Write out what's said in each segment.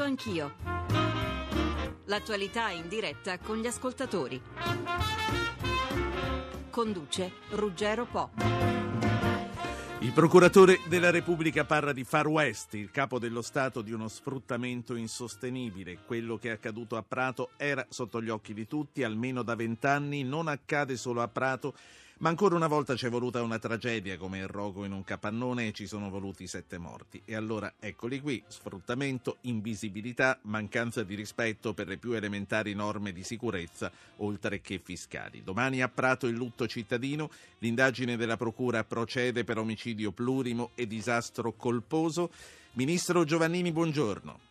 Radio Anch'io. L'attualità in diretta con gli ascoltatori. Conduce Ruggero Po. Il procuratore della Repubblica parla di Far West, il capo dello Stato di uno sfruttamento insostenibile. Quello che è accaduto a Prato era sotto gli occhi di tutti, almeno da vent'anni, non accade solo a Prato ma ancora una volta c'è voluta una tragedia come il rogo in un capannone e ci sono voluti sette morti. E allora eccoli qui, sfruttamento, invisibilità, mancanza di rispetto per le più elementari norme di sicurezza, oltre che fiscali. Domani a Prato il lutto cittadino, l'indagine della Procura procede per omicidio plurimo e disastro colposo. Ministro Giovannini, buongiorno.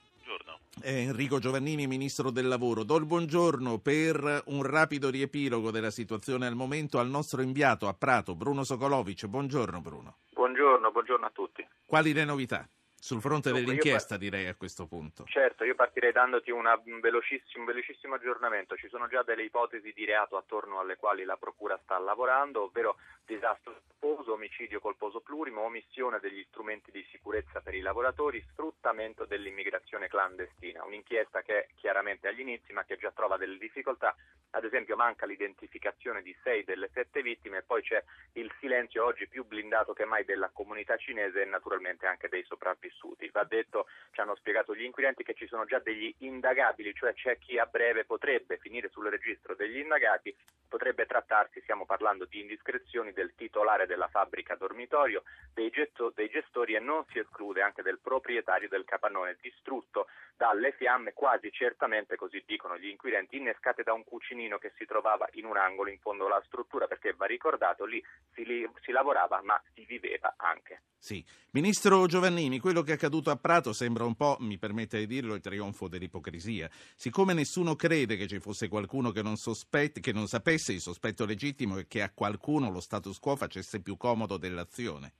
Enrico Giovannini, Ministro del Lavoro. Do il buongiorno per un rapido riepilogo della situazione al momento al nostro inviato a Prato, Bruno Sokolovic. Buongiorno Bruno. Buongiorno, buongiorno a tutti. Quali le novità? Sul fronte dell'inchiesta part... direi a questo punto. Certo, io partirei dandoti una, un, velocissimo, un, velocissimo, aggiornamento. Ci sono già delle ipotesi di reato attorno alle quali la Procura sta lavorando, ovvero disastro colposo, omicidio colposo plurimo, omissione degli strumenti di sicurezza per i lavoratori, sfruttamento dell'immigrazione clandestina. Un'inchiesta che è chiaramente agli inizi ma che già trova delle difficoltà. Ad esempio manca l'identificazione di sei delle sette vittime e poi c'è il silenzio oggi più blindato che mai della comunità cinese e naturalmente anche dei sopravvissuti vissuti. Va detto, ci hanno spiegato gli inquirenti che ci sono già degli indagabili, cioè c'è chi a breve potrebbe finire sul registro degli indagati, potrebbe trattarsi, stiamo parlando di indiscrezioni del titolare della fabbrica dormitorio, dei, getto, dei gestori e non si esclude anche del proprietario del capannone distrutto dalle fiamme, quasi certamente, così dicono gli inquirenti, innescate da un cucinino che si trovava in un angolo in fondo alla struttura, perché va ricordato lì si, li, si lavorava ma si viveva anche. Sì. Ministro Giovannini, quello che è accaduto a Prato sembra un po', mi permette di dirlo, il trionfo dell'ipocrisia. Siccome nessuno crede che ci fosse qualcuno che non, sospetti, che non sapesse il sospetto legittimo e che a qualcuno lo status quo facesse più comodo dell'azione.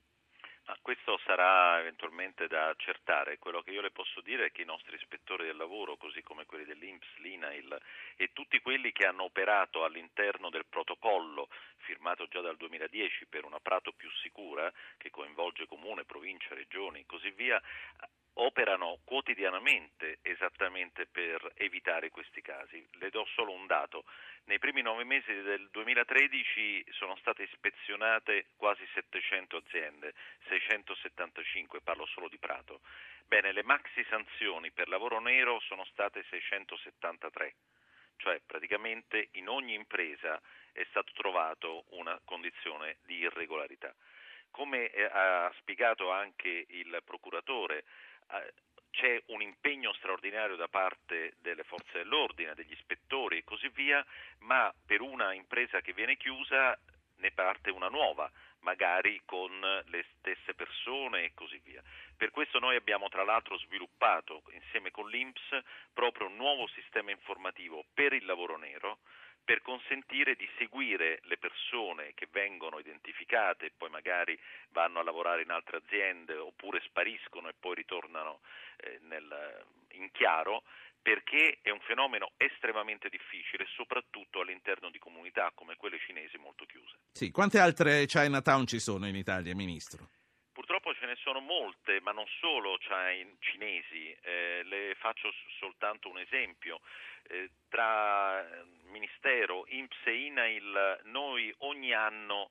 Questo sarà eventualmente da accertare. Quello che io le posso dire è che i nostri ispettori del lavoro, così come quelli dell'Inps, l'INAIL e tutti quelli che hanno operato all'interno del protocollo firmato già dal 2010 per una Prato più sicura, che coinvolge comune, provincia, regioni e così via, operano quotidianamente esattamente per evitare questi casi. Le do solo un dato. Nei primi nove mesi del 2013 sono state ispezionate quasi 700 aziende, 675, parlo solo di Prato. Bene, le maxi sanzioni per lavoro nero sono state 673, cioè praticamente in ogni impresa è stato trovato una condizione di irregolarità. Come eh, ha spiegato anche il procuratore, c'è un impegno straordinario da parte delle forze dell'ordine, degli ispettori e così via, ma per una impresa che viene chiusa ne parte una nuova, magari con le stesse persone e così via. Per questo noi abbiamo tra l'altro sviluppato insieme con l'INPS proprio un nuovo sistema informativo per il lavoro nero per consentire di seguire le persone che vengono identificate e poi magari vanno a lavorare in altre aziende oppure spariscono e poi ritornano eh, nel, in chiaro perché è un fenomeno estremamente difficile, soprattutto all'interno di comunità come quelle cinesi molto chiuse. Sì, quante altre Chinatown ci sono in Italia, Ministro? Ne sono molte, ma non solo cinesi. Eh, le faccio soltanto un esempio. Eh, tra Ministero, INPS e INAIL noi ogni anno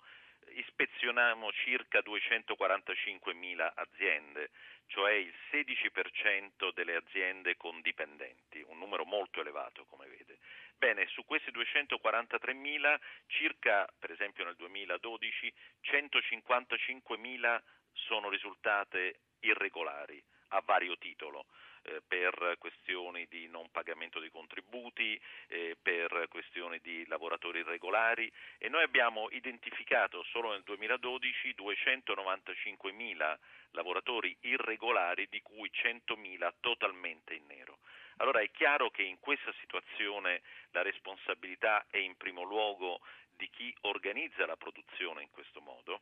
ispezioniamo circa 245.000 aziende, cioè il 16% delle aziende con dipendenti, un numero molto elevato come vede. Bene, su questi 243.000 circa, per esempio nel 2012, 155.000 sono risultate irregolari a vario titolo. Eh, per questioni di non pagamento dei contributi, eh, per questioni di lavoratori irregolari e noi abbiamo identificato solo nel 2012 295.000 lavoratori irregolari di cui 100.000 totalmente in nero. Allora è chiaro che in questa situazione la responsabilità è in primo luogo di chi organizza la produzione in questo modo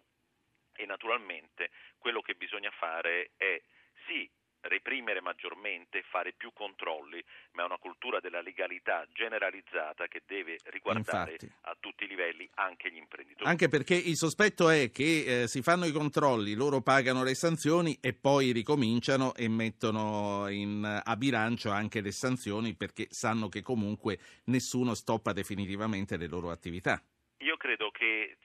e naturalmente quello che bisogna fare è sì reprimere maggiormente, fare più controlli, ma è una cultura della legalità generalizzata che deve riguardare Infatti. a tutti i livelli anche gli imprenditori. Anche perché il sospetto è che eh, si fanno i controlli, loro pagano le sanzioni e poi ricominciano e mettono in, a bilancio anche le sanzioni perché sanno che comunque nessuno stoppa definitivamente le loro attività. Io credo che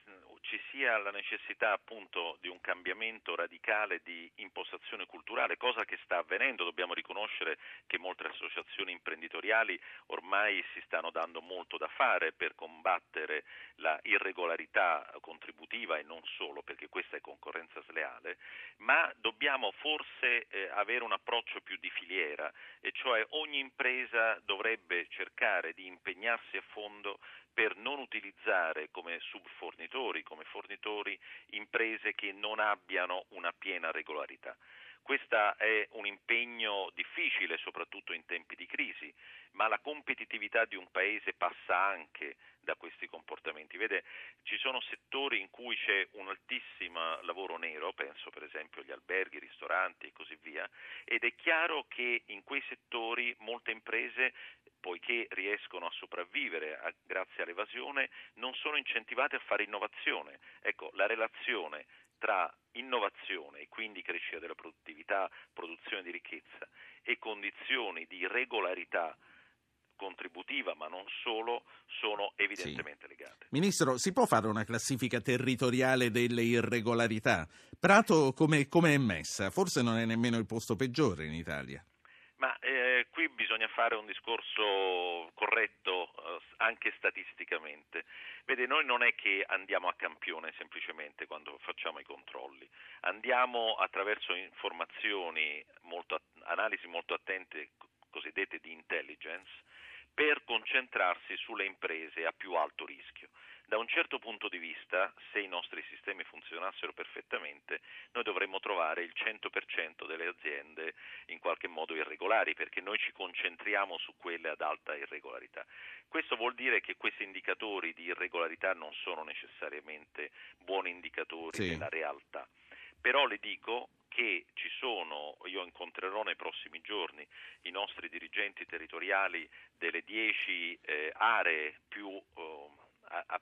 ci sia la necessità appunto di un cambiamento radicale di impostazione culturale, cosa che sta avvenendo, dobbiamo riconoscere che molte associazioni imprenditoriali ormai si stanno dando molto da fare per combattere la irregolarità contributiva e non solo, perché questa è concorrenza sleale, ma dobbiamo forse eh, avere un approccio più di filiera, e cioè ogni impresa dovrebbe cercare di impegnarsi a fondo per non utilizzare come subfornitori, come fornitori, imprese che non abbiano una piena regolarità. Questo è un impegno difficile, soprattutto in tempi di crisi, ma la competitività di un paese passa anche da questi comportamenti. Vede, ci sono settori in cui c'è un altissimo lavoro nero, penso per esempio agli alberghi, ristoranti e così via, ed è chiaro che in quei settori molte imprese poiché riescono a sopravvivere a, grazie all'evasione, non sono incentivate a fare innovazione. Ecco, la relazione tra innovazione e quindi crescita della produttività, produzione di ricchezza e condizioni di regolarità contributiva, ma non solo, sono evidentemente sì. legate. Ministro, si può fare una classifica territoriale delle irregolarità? Prato come, come è messa? Forse non è nemmeno il posto peggiore in Italia. Ma qui bisogna fare un discorso corretto eh, anche statisticamente. Vede, noi non è che andiamo a campione semplicemente quando facciamo i controlli, andiamo attraverso informazioni, molto, analisi molto attente, cosiddette di intelligence, per concentrarsi sulle imprese a più alto rischio. Da un certo punto di vista, se i nostri sistemi funzionassero perfettamente, noi dovremmo trovare il 100% delle aziende in qualche modo irregolari, perché noi ci concentriamo su quelle ad alta irregolarità. Questo vuol dire che questi indicatori di irregolarità non sono necessariamente buoni indicatori sì. della realtà. Però le dico che ci sono, io incontrerò nei prossimi giorni i nostri dirigenti territoriali delle 10 eh, aree più eh, a, a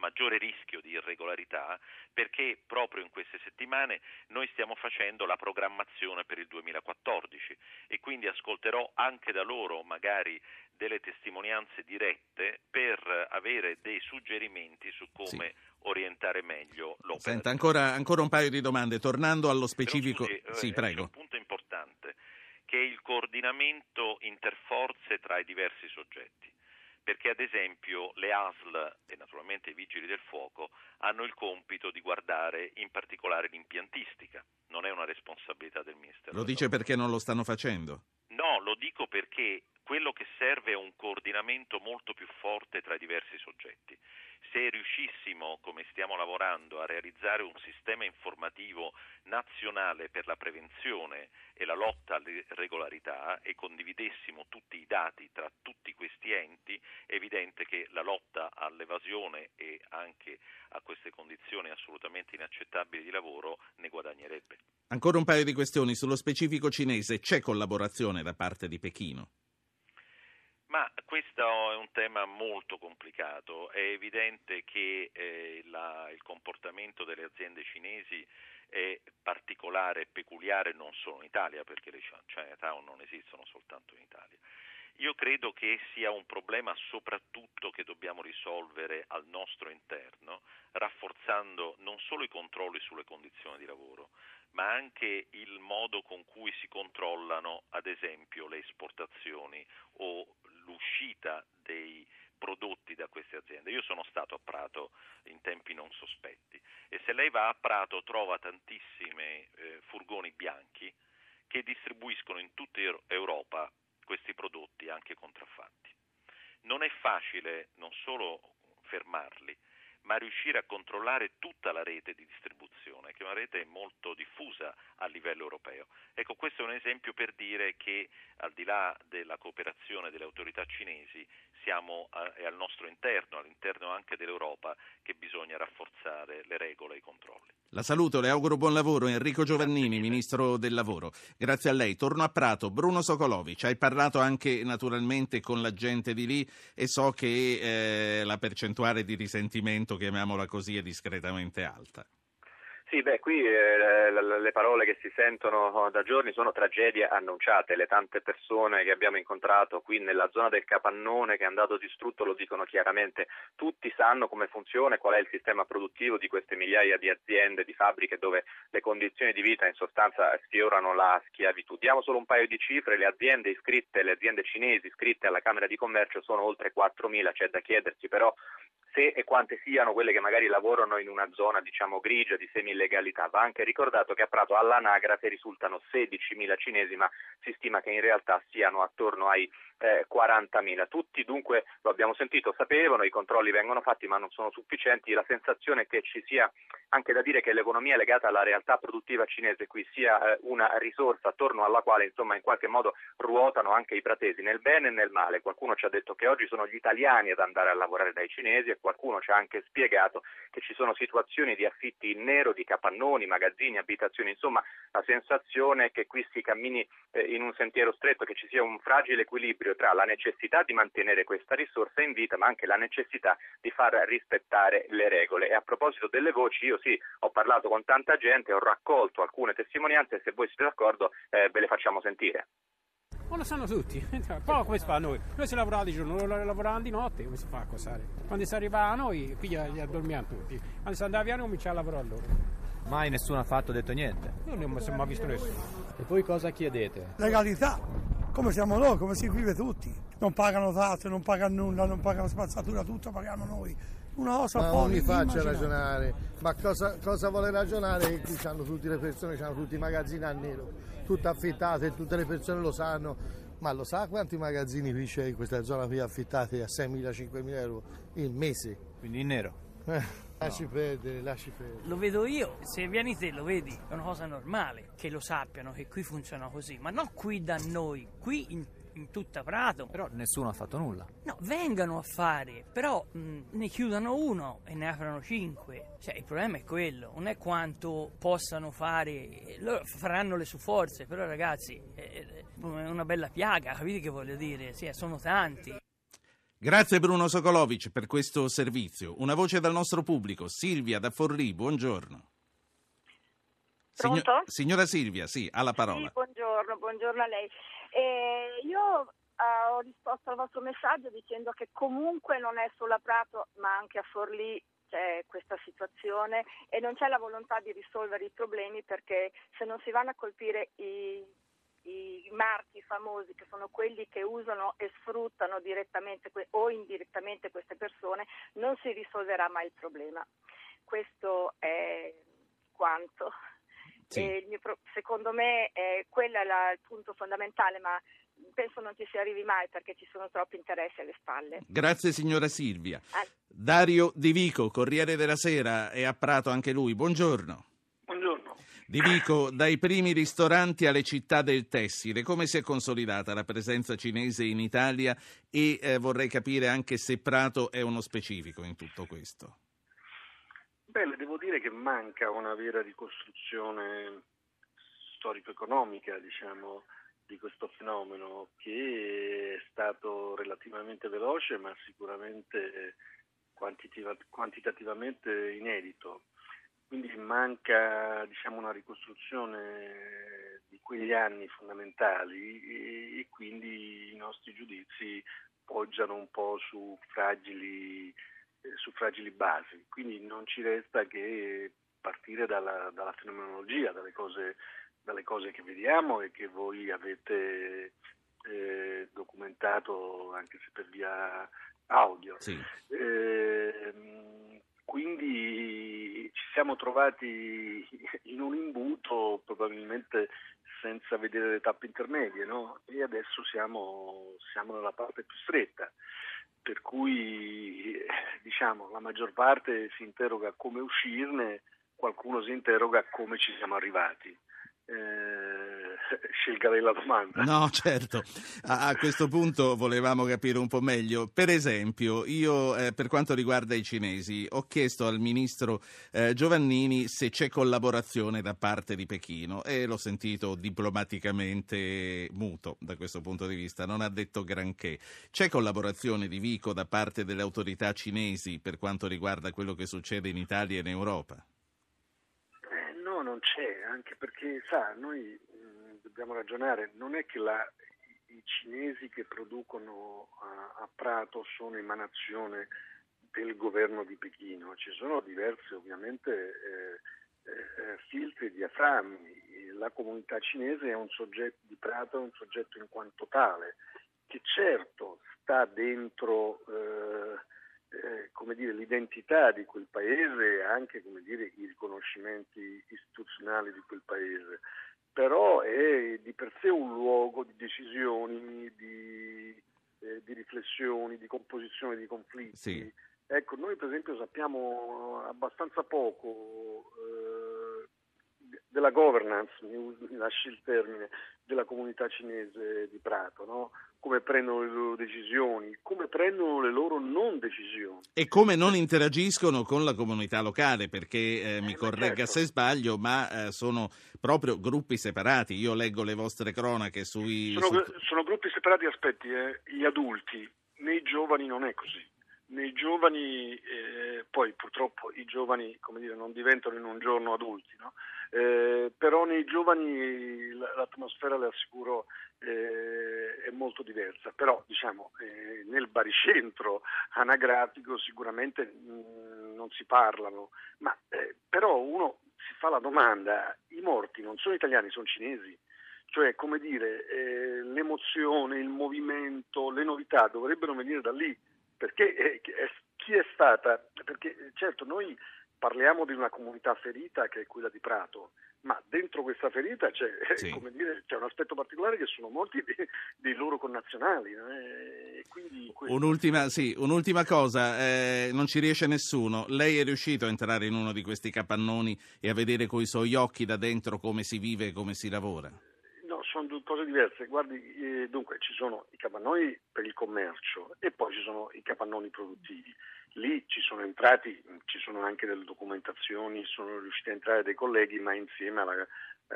maggiore rischio di irregolarità perché proprio in queste settimane noi stiamo facendo la programmazione per il 2014 e quindi ascolterò anche da loro magari delle testimonianze dirette per avere dei suggerimenti su come sì. orientare meglio l'opera. Senta, ancora, ancora, un paio di domande, tornando allo specifico. Scusi, sì, eh, prego. Un punto importante che è il coordinamento interforze tra i diversi soggetti perché ad esempio le ASL e naturalmente i vigili del fuoco hanno il compito di guardare in particolare l'impiantistica, non è una responsabilità del Ministero. Lo dice perché non lo stanno facendo? No, lo dico perché quello che serve è un coordinamento molto più forte tra i diversi soggetti. Se riuscissimo, come stiamo lavorando, a realizzare un sistema informativo nazionale per la prevenzione e la lotta alle regolarità e condividessimo tutti i dati tra tutti questi enti, è evidente che la lotta all'evasione e anche a queste condizioni assolutamente inaccettabili di lavoro ne guadagnerebbe. Ancora un paio di questioni sullo specifico cinese. C'è collaborazione da parte di Pechino? Ma questo è un tema molto complicato, è evidente che eh, la, il comportamento delle aziende cinesi è particolare e peculiare non solo in Italia, perché le Chinatown non esistono soltanto in Italia. Io credo che sia un problema soprattutto che dobbiamo risolvere al nostro interno, rafforzando non solo i controlli sulle condizioni di lavoro, ma anche il modo con cui si controllano, ad esempio, le esportazioni o l'uscita dei prodotti da queste aziende. Io sono stato a Prato in tempi non sospetti e se lei va a Prato trova tantissimi eh, furgoni bianchi che distribuiscono in tutta Europa questi prodotti anche contraffatti. Non è facile non solo fermarli, ma riuscire a controllare tutta la rete di distribuzione chiamerete molto diffusa a livello europeo. Ecco, questo è un esempio per dire che al di là della cooperazione delle autorità cinesi siamo a, è al nostro interno, all'interno anche dell'Europa, che bisogna rafforzare le regole e i controlli. La saluto, le auguro buon lavoro. Enrico Giovannini, Ministro del Lavoro. Grazie a lei. Torno a Prato. Bruno Socolovic, hai parlato anche naturalmente con la gente di lì e so che eh, la percentuale di risentimento, chiamiamola così, è discretamente alta. Sì, beh, qui eh, le parole che si sentono da giorni sono tragedie annunciate. Le tante persone che abbiamo incontrato qui nella zona del capannone che è andato distrutto lo dicono chiaramente. Tutti sanno come funziona e qual è il sistema produttivo di queste migliaia di aziende, di fabbriche dove le condizioni di vita in sostanza sfiorano la schiavitù. Diamo solo un paio di cifre. Le aziende iscritte, le aziende cinesi iscritte alla Camera di Commercio sono oltre 4.000. C'è da chiedersi però se e quante siano quelle che magari lavorano in una zona diciamo grigia di semi-illegalità. Va anche ricordato che a Prato all'anagrafe risultano 16.000 cinesi, ma si stima che in realtà siano attorno ai eh, 40.000. Tutti dunque, lo abbiamo sentito, sapevano, i controlli vengono fatti ma non sono sufficienti, la sensazione è che ci sia anche da dire che l'economia legata alla realtà produttiva cinese qui sia eh, una risorsa attorno alla quale insomma in qualche modo ruotano anche i pratesi nel bene e nel male. Qualcuno ci ha detto che oggi sono gli italiani ad andare a lavorare dai cinesi e qualcuno ci ha anche spiegato che ci sono situazioni di affitti in nero, di capannoni, magazzini, abitazioni, insomma la sensazione è che qui si cammini eh, in un sentiero stretto, che ci sia un fragile equilibrio tra la necessità di mantenere questa risorsa in vita ma anche la necessità di far rispettare le regole. E a proposito delle voci, io sì, ho parlato con tanta gente, ho raccolto alcune testimonianze e se voi siete d'accordo eh, ve le facciamo sentire. Ma lo sanno tutti. Poi come si fa a noi? Noi si lavora di giorno, noi lavoriamo di notte, come si fa a cosare? Quando si arriva a noi, qui gli addormiamo tutti. Quando si andava via noi cominciamo a lavorare loro. Mai nessuno ha fatto detto niente? Io non mi sono mai visto nessuno. E voi cosa chiedete? Legalità, come siamo noi, come si vive tutti. Non pagano tasse, non pagano nulla, non pagano spazzatura, tutto paghiamo noi. Una cosa ma non mi faccia ragionare, ma cosa, cosa vuole ragionare? Qui hanno tutte le persone, hanno tutti i magazzini a nero, tutte affittate, tutte le persone lo sanno, ma lo sa quanti magazzini qui c'è in questa zona qui affittati a 6.000-5.000 euro il mese? Quindi in nero? Eh, lasci perdere, lasci perdere. Lo vedo io, se vieni te lo vedi, è una cosa normale che lo sappiano, che qui funziona così, ma non qui da noi, qui in, in tutta Prato. Però nessuno ha fatto nulla. No, vengano a fare, però mh, ne chiudano uno e ne aprono cinque. Cioè, il problema è quello, non è quanto possano fare, loro faranno le su forze, però ragazzi, è una bella piaga, capite che voglio dire? Sì, sono tanti. Grazie Bruno Sokolovic per questo servizio. Una voce dal nostro pubblico. Silvia da Forlì, buongiorno. Signo- Pronto? signora Silvia, sì, alla parola. Sì, buongiorno, buongiorno a lei. Eh, io eh, ho risposto al vostro messaggio dicendo che comunque non è solo a Prato ma anche a Forlì c'è questa situazione e non c'è la volontà di risolvere i problemi perché se non si vanno a colpire i, i marchi famosi che sono quelli che usano e sfruttano direttamente que- o indirettamente queste persone non si risolverà mai il problema. Questo è quanto. Sì. E il mio pro- secondo me eh, quello è la- il punto fondamentale, ma penso non ci si arrivi mai perché ci sono troppi interessi alle spalle. Grazie signora Silvia. Ah. Dario Di Vico, Corriere della Sera, è a Prato anche lui. Buongiorno. Buongiorno. Di Vico, dai primi ristoranti alle città del tessile, come si è consolidata la presenza cinese in Italia e eh, vorrei capire anche se Prato è uno specifico in tutto questo. Beh, devo dire che manca una vera ricostruzione storico-economica, diciamo, di questo fenomeno che è stato relativamente veloce ma sicuramente quantitativa- quantitativamente inedito. Quindi manca diciamo, una ricostruzione di quegli anni fondamentali e, e quindi i nostri giudizi poggiano un po' su fragili, eh, su fragili basi. Quindi non ci resta che partire dalla, dalla fenomenologia, dalle cose, dalle cose che vediamo e che voi avete eh, documentato anche se per via audio. Sì. Ehm, quindi ci siamo trovati in un imbuto probabilmente senza vedere le tappe intermedie no? e adesso siamo, siamo nella parte più stretta per cui diciamo la maggior parte si interroga come uscirne qualcuno si interroga come ci siamo arrivati. Eh, scelga lei la domanda. No, certo. A, a, questo punto volevamo capire un po' meglio. Per esempio, io eh, per quanto riguarda i cinesi ho chiesto al ministro eh, Giovannini se c'è collaborazione da parte di Pechino e l'ho sentito diplomaticamente muto da questo punto di vista, non ha detto granché. C'è collaborazione di Vico da parte delle autorità cinesi per quanto riguarda quello che succede in Italia e in Europa? non c'è, anche perché sa, noi mh, dobbiamo ragionare, non è che la, i cinesi che producono a, a, Prato sono emanazione del governo di Pechino, ci sono diversi ovviamente eh, eh, filtri e diaframmi, la comunità cinese soggetto di Prato, è un soggetto in quanto tale, che certo sta dentro eh, eh, dire, l'identità di quel paese e anche dire, i riconoscimenti istituzionali di quel paese, però è di per sé un luogo di decisioni, di, eh, di riflessioni, di composizione di conflitti. Sì. Ecco, noi per esempio sappiamo abbastanza poco eh, della governance, mi, lasci il termine, della comunità cinese di Prato, no? come prendono le loro decisioni, come prendono le loro non decisioni. E come non interagiscono con la comunità locale, perché eh, eh, mi corregga certo. se sbaglio, ma eh, sono proprio gruppi separati. Io leggo le vostre cronache sui... Sono, su... sono gruppi separati, aspetti, eh, gli adulti, nei giovani non è così. Nei giovani, eh, poi purtroppo i giovani come dire, non diventano in un giorno adulti, no? Eh, però nei giovani l'atmosfera, le assicuro, eh, è molto diversa, però diciamo, eh, nel baricentro anagrafico sicuramente mh, mm, non si parlano, ma eh, però uno si fa la domanda, i morti non sono italiani, sono cinesi, cioè come dire, eh, l'emozione, il movimento, le novità dovrebbero venire da lì, perché chi è stata, perché certo noi parliamo di una comunità ferita che è quella di Prato, ma dentro questa ferita c'è, sì. dire, c'è un aspetto particolare che sono molti dei, dei loro connazionali. No? Questo... Un'ultima, sì, un'ultima, cosa, eh, non ci riesce nessuno. Lei è riuscito a entrare in uno di questi capannoni e a vedere coi suoi occhi da dentro come si vive e come si lavora? No, sono due cose diverse. Guardi, eh, dunque ci sono i capannoni per il commercio e poi ci sono i capannoni produttivi lì ci sono entrati, ci sono anche delle documentazioni, sono riusciti a entrare dei colleghi, ma insieme alla,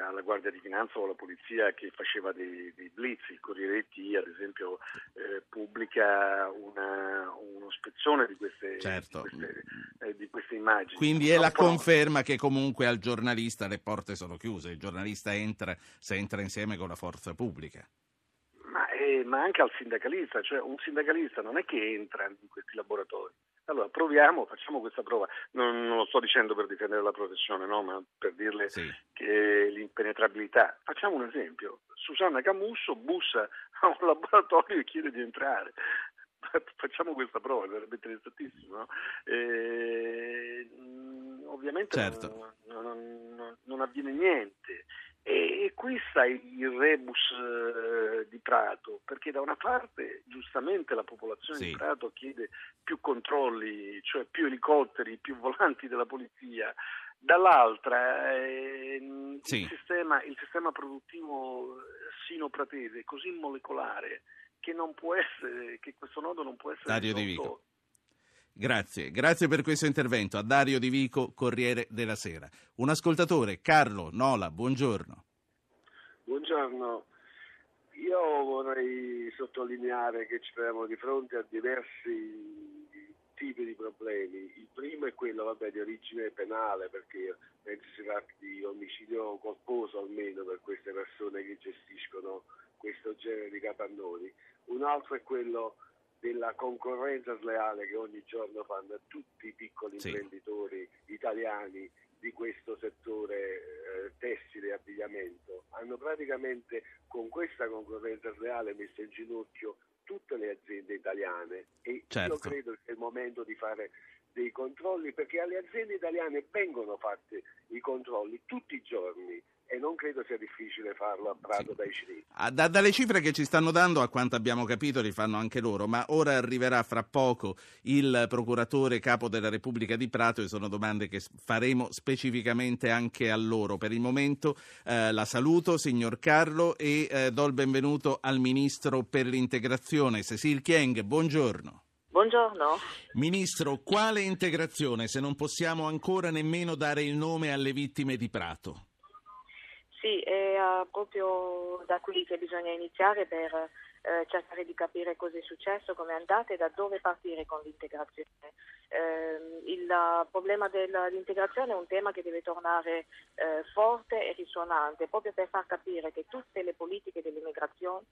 alla Guardia di Finanza o alla Polizia che faceva dei, dei blitz, il Corriere IT ad esempio eh, pubblica una, uno spezzone di queste, certo. di, queste eh, di, queste, immagini. Quindi è la conferma che comunque al giornalista le porte sono chiuse, il giornalista entra se entra insieme con la forza pubblica. Ma, eh, ma anche al sindacalista, cioè un sindacalista non è che entra in questi laboratori allora proviamo, facciamo questa prova. Non, non, lo sto dicendo per difendere la professione, no? ma per dirle sì. che l'impenetrabilità. Facciamo un esempio. Susanna Camusso bussa a un laboratorio e chiede di entrare. Facciamo questa prova, sarebbe interessantissimo. No? E, ovviamente certo. non, non, non avviene niente. E, qui sta il rebus eh, di Prato, perché da una parte giustamente la popolazione sì. di Prato chiede più controlli, cioè più elicotteri, più volanti della polizia, dall'altra eh, sì. il, sistema, il, sistema, produttivo sino-pratese è così molecolare che, non può essere, che questo nodo non può essere Dario Vico. Grazie, grazie per questo intervento. A Dario Di Vico, Corriere della Sera. Un ascoltatore, Carlo Nola, buongiorno. Buongiorno. Io vorrei sottolineare che ci troviamo di fronte a diversi tipi di problemi. Il primo è quello vabbè, di origine penale, perché penso si tratti di omicidio colposo almeno per queste persone che gestiscono questo genere di capannoni. Un altro è quello della concorrenza sleale che ogni giorno fanno tutti i piccoli Sì. imprenditori italiani di questo settore eh, tessile e abbigliamento. Hanno praticamente con questa concorrenza sleale messo in ginocchio tutte le aziende italiane e Certo. io credo che è il momento di fare dei controlli perché alle aziende italiane vengono fatti i controlli tutti i giorni e non credo sia difficile farlo a Prato dai cinesi. Ah, da- dalle cifre che ci stanno dando, a quanto abbiamo capito, li fanno anche loro, ma ora arriverà fra poco il procuratore capo della Repubblica di Prato e sono domande che faremo specificamente anche a loro. Per il momento eh, la saluto, signor Carlo, e eh, do il benvenuto al Ministro per l'integrazione, Cecil Chieng. Buongiorno. Buongiorno. Ministro, quale integrazione se non possiamo ancora nemmeno dare il nome alle vittime di Prato? Sì, è eh, proprio da qui che bisogna iniziare per eh, cercare di capire cosa è successo, come è andata e da dove partire con l'integrazione. Eh, il uh, problema dell'integrazione è un tema che deve tornare eh, forte e risuonante, proprio per far capire che tutte le politiche dell'immigrazione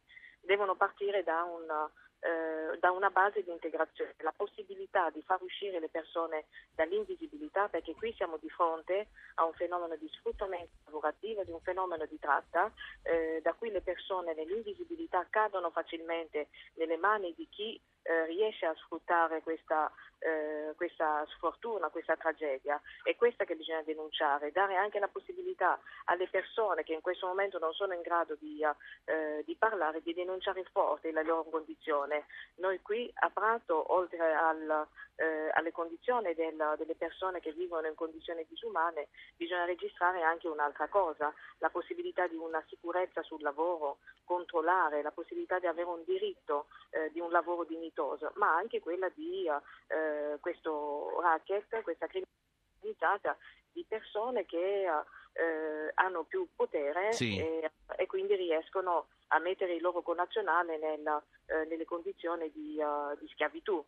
devono partire da un eh, da una base di integrazione, la possibilità di far uscire le persone dall'invisibilità, perché qui siamo di fronte a un fenomeno di sfruttamento lavorativo, di un fenomeno di tratta, eh, da cui le persone nell'invisibilità cadono facilmente nelle mani di chi eh, riesce a sfruttare questa, eh, questa sfortuna, questa tragedia. È questa che bisogna denunciare, dare anche la possibilità alle persone che in questo momento non sono in grado di, eh, di parlare, di denunciare forte la loro condizione. Noi qui a Prato, oltre al, eh, alle condizioni del, delle persone che vivono in condizioni disumane, bisogna registrare anche un'altra cosa, la possibilità di una sicurezza sul lavoro, controllare, la possibilità di avere un diritto eh, di un lavoro dignitoso, ma anche quella di eh, questo racket, questa criminalità di persone che eh, hanno più potere Sì. e, e quindi riescono a mettere il loro connazionale nella, eh, nelle condizioni di, eh, di schiavitù.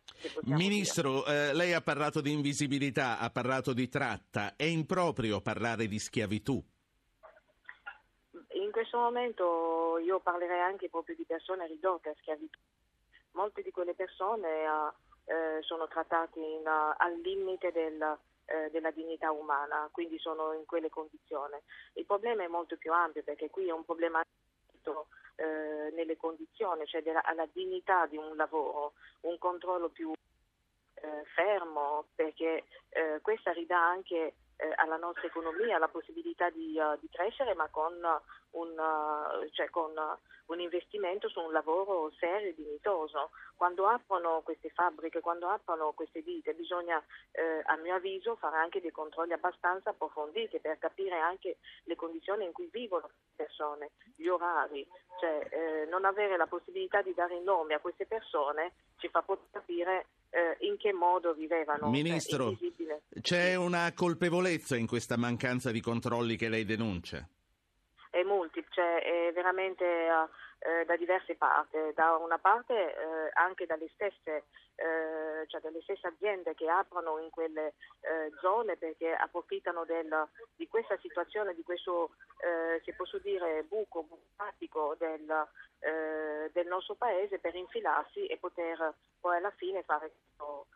Ministro, eh, lei ha parlato di invisibilità, ha parlato di tratta. È improprio parlare di schiavitù? In questo momento io parlerei anche proprio di persone ridotte a schiavitù. Molte di quelle persone eh, eh, sono trattate in, eh, al limite del, eh, della dignità umana, quindi sono in quelle condizioni. Il problema è molto più ampio perché qui è un problema eh, nelle condizioni, cioè della, alla dignità di un lavoro, un controllo più eh, fermo, perché questa ridà anche eh, alla nostra economia la possibilità di, uh, di crescere, ma con, un, uh, cioè con un investimento su un lavoro serio e dignitoso. Quando aprono queste fabbriche, quando aprono queste ditte, bisogna, eh, a mio avviso, fare anche dei controlli abbastanza approfonditi per capire anche le condizioni in cui vivono le persone, gli orari, cioè eh, non avere la possibilità di dare nome a queste persone ci fa capire eh, in che modo vivevano. Ministro, Cioè, invisibile. C'è una colpevolezza in questa mancanza di controlli che lei denuncia? è multipla, cioè è veramente eh, da diverse parti, da una parte eh, anche dalle stesse, eh, cioè dalle stesse aziende che aprono in quelle eh, zone perché approfittano del, di questa situazione, di questo, eh, se posso dire, buco burocratico del, eh, del nostro paese per infilarsi e poter poi alla fine fare questo,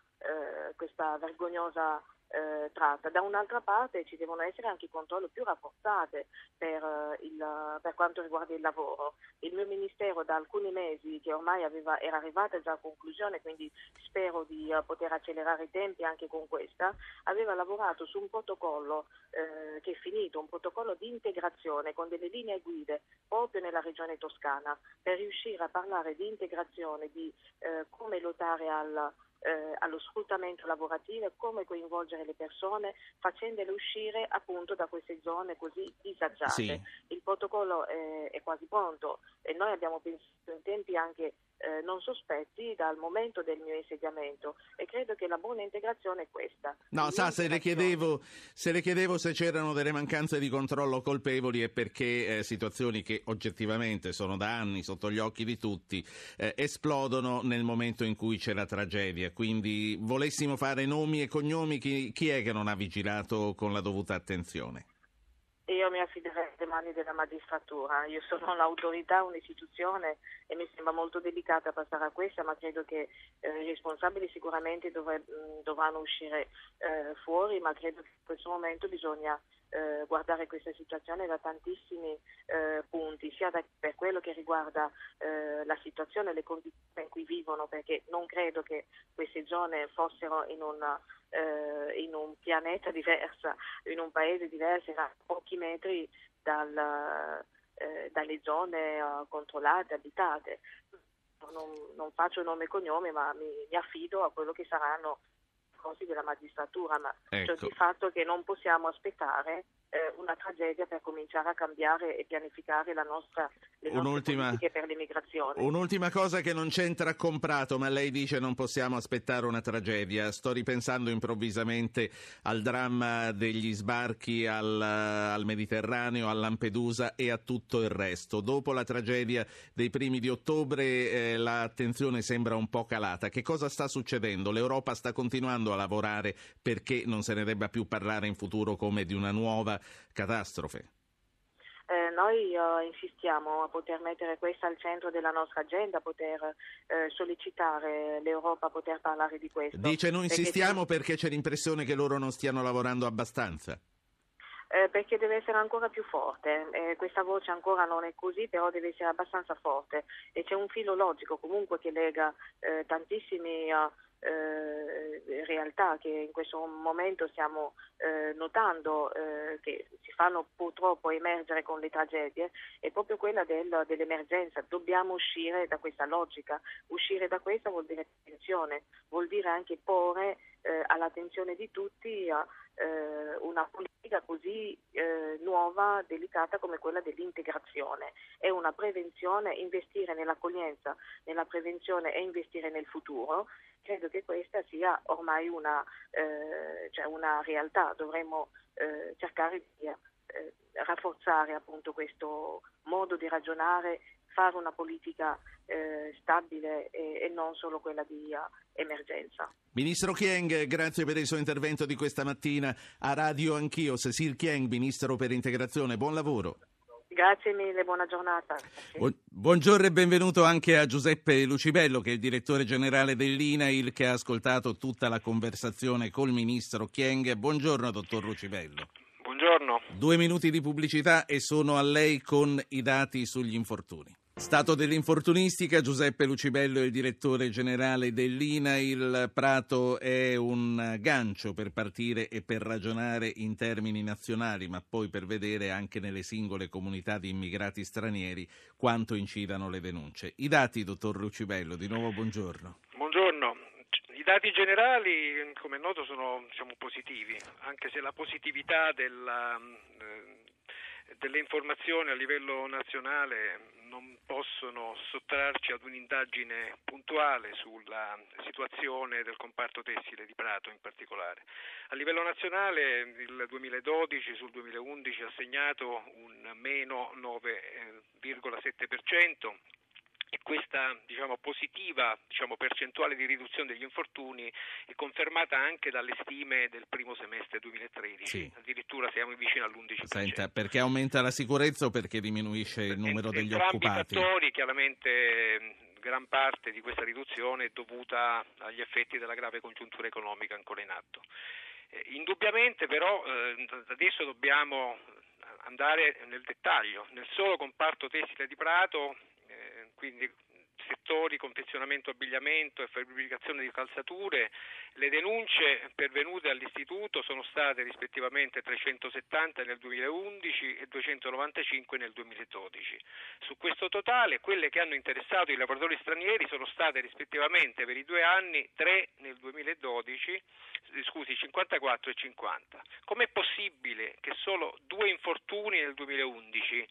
questa vergognosa eh, tratta. Da un'altra parte ci devono essere anche controlli più rafforzati per, eh, il, per, quanto riguarda il lavoro. Il mio ministero da alcuni mesi, che ormai aveva, era arrivata già a conclusione, quindi spero di uh, poter accelerare i tempi anche con questa, aveva lavorato su un protocollo eh, che è finito, un protocollo di integrazione con delle linee guide proprio nella regione toscana per riuscire a parlare di integrazione, di eh, come lottare al eh, allo sfruttamento lavorativo e come coinvolgere le persone facendole uscire appunto da queste zone così disagiate. Sì. Il protocollo è, è, quasi pronto e noi abbiamo pensato in tempi anche eh, non sospetti dal momento del mio insediamento e credo che la buona integrazione è questa. No, sa, se le, chiedevo, se le chiedevo se c'erano delle mancanze di controllo colpevoli è perché eh, situazioni che oggettivamente sono da anni sotto gli occhi di tutti eh, esplodono nel momento in cui c'è la tragedia. Quindi volessimo fare nomi e cognomi, chi, chi è che non ha vigilato con la dovuta attenzione? Io mi affiderei alle mani della magistratura, io sono l'autorità, un'istituzione e mi sembra molto delicata passare a questa, ma credo che eh, i responsabili sicuramente dovre, dovranno uscire eh, fuori, ma credo che in questo momento bisogna eh, guardare questa situazione da tantissimi eh, punti, sia da, per quello che riguarda eh, la situazione e le condizioni in cui vivono, perché non credo che queste zone fossero in una in un pianeta diverso, in un paese diverso, a pochi metri dal, eh, dalle zone uh, controllate, abitate. Non, non, faccio nome e cognome, ma mi, mi affido a quello che saranno cose della magistratura, ma ecco. cioè di fatto che non possiamo aspettare eh, una tragedia per cominciare a cambiare e pianificare la nostra, le un'ultima, per l'immigrazione. Un'ultima cosa che non c'entra con Prato, ma lei dice non possiamo aspettare una tragedia. Sto ripensando improvvisamente al dramma degli sbarchi al, al Mediterraneo, a Lampedusa e a tutto il resto. Dopo la tragedia dei primi di ottobre eh, l'attenzione sembra un po' calata. Che cosa sta succedendo? L'Europa sta continuando a lavorare perché non se ne debba più parlare in futuro come di una nuova catastrofe? Eh, noi uh, insistiamo a poter mettere questo al centro della nostra agenda, a poter eh, sollecitare l'Europa a poter parlare di questo. Dice noi insistiamo perché, perché c'è l'impressione che loro non stiano lavorando abbastanza. Eh, perché deve essere ancora più forte. Eh, questa voce ancora non è così, però deve essere abbastanza forte e c'è un filo logico comunque che lega eh, tantissimi uh, eh, realtà che in questo momento stiamo eh, notando eh, che si fanno purtroppo emergere con le tragedie è proprio quella del, dell'emergenza. Dobbiamo uscire da questa logica. Uscire da questa vuol dire attenzione, vuol dire anche porre eh, all'attenzione di tutti eh, una politica così eh, nuova, delicata come quella dell'integrazione. È una prevenzione, investire nell'accoglienza, nella prevenzione e investire nel futuro credo che questa sia ormai una, eh, cioè una realtà, dovremmo eh, cercare di eh, rafforzare appunto questo modo di ragionare, fare una politica eh, stabile e, e, non solo quella di uh, emergenza. Ministro Chieng, grazie per il suo intervento di questa mattina a Radio Anch'io. Cecil Chieng, Ministro per Integrazione, buon lavoro. Grazie mille, buona giornata. Buongiorno e benvenuto anche a Giuseppe Lucibello, che è il direttore generale dell'INAIL, che ha ascoltato tutta la conversazione col ministro Chieng. Buongiorno, dottor Lucibello. Buongiorno. Due minuti di pubblicità e sono a lei con i dati sugli infortuni. Stato dell'infortunistica, Giuseppe Lucibello è il direttore generale dell'INA. Il Prato è un gancio per partire e per ragionare in termini nazionali, ma poi per vedere anche nelle singole comunità di immigrati stranieri quanto incidano le denunce. I dati, dottor Lucibello, di nuovo buongiorno. Buongiorno. I dati generali, come è noto, sono diciamo, positivi, anche se la positività della, eh, delle informazioni a livello nazionale non possono sottrarci ad un'indagine puntuale sulla situazione del comparto tessile di Prato in particolare. A livello nazionale il 2012 sul 2011 ha segnato un meno 9,7% e questa diciamo, positiva diciamo, percentuale di riduzione degli infortuni è confermata anche dalle stime del primo semestre 2013, sì. addirittura siamo vicini all'11%. Senta, perché aumenta la sicurezza o perché diminuisce il numero degli Entrambi occupati? fattori, chiaramente gran parte di questa riduzione è dovuta agli effetti della grave congiuntura economica ancora in atto. Eh, indubbiamente però eh, adesso dobbiamo andare nel dettaglio. Nel solo comparto tessile di Prato quindi settori confezionamento abbigliamento e fabbricazione di calzature, le denunce pervenute all'istituto sono state rispettivamente 370 nel 2011 e 295 nel 2012. Su questo totale quelle che hanno interessato i lavoratori stranieri sono state rispettivamente per i due anni 3 nel 2012, eh, scusi 54 e 50. Com'è possibile che solo due infortuni nel 2011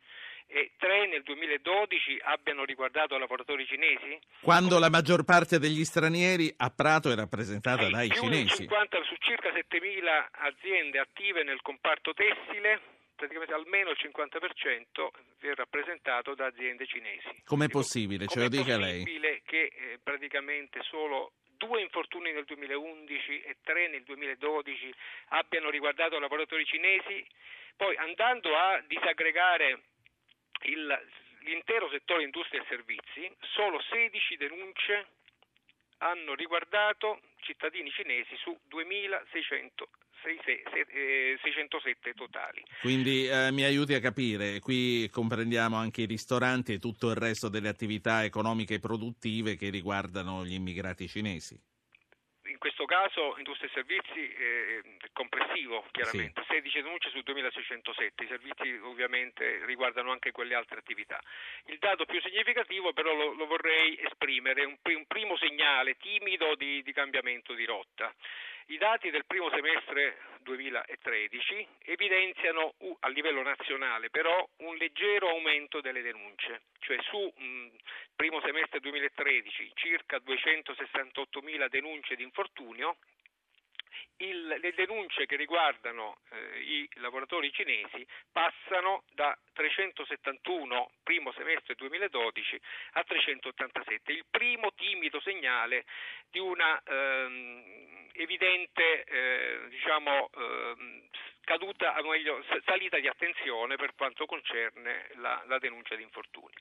e tre nel 2012 abbiano riguardato lavoratori cinesi? Quando la maggior parte degli stranieri a Prato è rappresentata eh, dai cinesi. 50, su circa 7.000 aziende attive nel comparto tessile, praticamente almeno il 50% è rappresentato da aziende cinesi. Com'è possibile? Ce lo dica lei. È possibile che eh, praticamente solo due infortuni nel 2011 e tre nel 2012 abbiano riguardato lavoratori cinesi? Poi andando a disaggregare il, l'intero settore industria e servizi, solo 16 denunce hanno riguardato cittadini cinesi su 2607 totali. Quindi eh, mi aiuti a capire, qui comprendiamo anche i ristoranti e tutto il resto delle attività economiche e produttive che riguardano gli immigrati cinesi in questo caso industria e servizi eh, complessivo chiaramente, sì. 16 denunce su 2607, i servizi ovviamente riguardano anche quelle altre attività. Il dato più significativo però lo, lo vorrei esprimere, un, un, primo segnale timido di, di cambiamento di rotta. I dati del primo semestre 2013 evidenziano a livello nazionale però un leggero aumento delle denunce, cioè su mh, primo semestre 2013 circa 268.000 denunce di infortunio il, le denunce che riguardano eh, i lavoratori cinesi passano da 371 primo semestre 2012 a 387, il primo timido segnale di una ehm, evidente eh, diciamo, ehm, caduta, meglio, salita di attenzione per quanto concerne la, la denuncia di infortuni.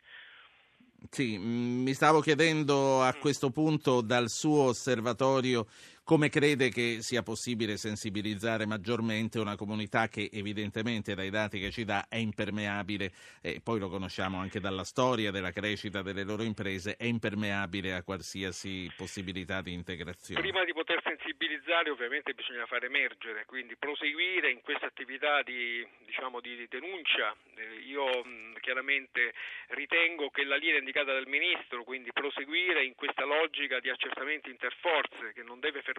Sì, mm, mi stavo chiedendo a mm. questo punto dal suo osservatorio come crede che sia possibile sensibilizzare maggiormente una comunità che evidentemente dai dati che ci dà è impermeabile, e poi lo conosciamo anche dalla storia della crescita delle loro imprese, è impermeabile a qualsiasi possibilità di integrazione. Prima di poter sensibilizzare ovviamente bisogna far emergere, quindi proseguire in questa attività di, diciamo, di denuncia. Eh, io chiaramente ritengo che la linea indicata dal Ministro, quindi proseguire in questa logica di accertamenti interforze che non deve fermarsi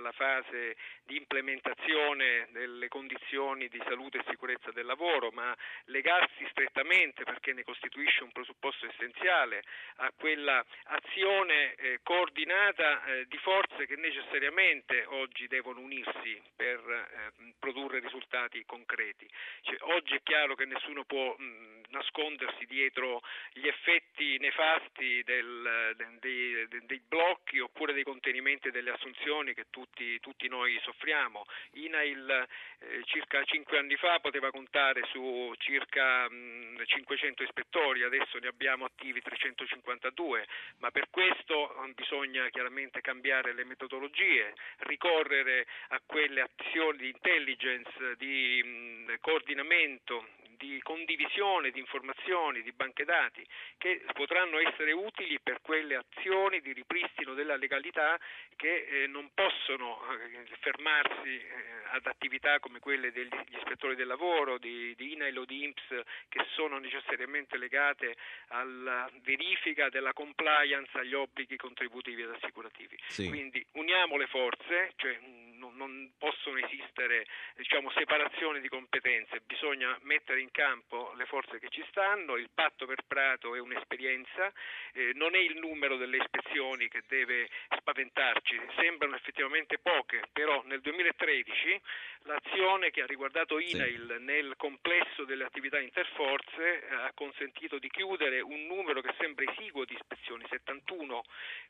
alla fase di implementazione delle condizioni di salute e sicurezza del lavoro, ma legarsi strettamente perché ne costituisce un presupposto essenziale a quella azione eh, coordinata eh, di forze che necessariamente oggi devono unirsi per eh, produrre risultati concreti. Cioè, oggi è chiaro che nessuno può mh, nascondersi dietro gli effetti nefasti del, dei, dei, dei, blocchi oppure dei contenimenti delle assunzioni che tutti, tutti noi soffriamo. INAIL eh, circa cinque anni fa poteva contare su circa mh, 500 ispettori, adesso ne abbiamo attivi 352, ma per questo bisogna chiaramente cambiare le metodologie, ricorrere a quelle azioni di intelligence, di mh, coordinamento, di condivisione di informazioni, di banche dati che potranno essere utili per quelle azioni di ripristino della legalità che eh, non possono eh, fermarsi eh, ad attività come quelle degli ispettori del lavoro, di, di INAIL o di INPS che sono necessariamente legate alla verifica della compliance agli obblighi contributivi ed assicurativi. Sì. Quindi uniamo le forze, cioè non, non possono esistere diciamo, separazioni di competenze, bisogna mettere in campo le forze che ci stanno, il patto per Prato è un'esperienza, eh, non è il numero delle ispezioni che deve spaventarci, sembrano effettivamente poche, però nel 2013 l'azione che ha riguardato INAIL sì. nel complesso delle attività interforze ha consentito di chiudere un numero che sembra esiguo di ispezioni, 71,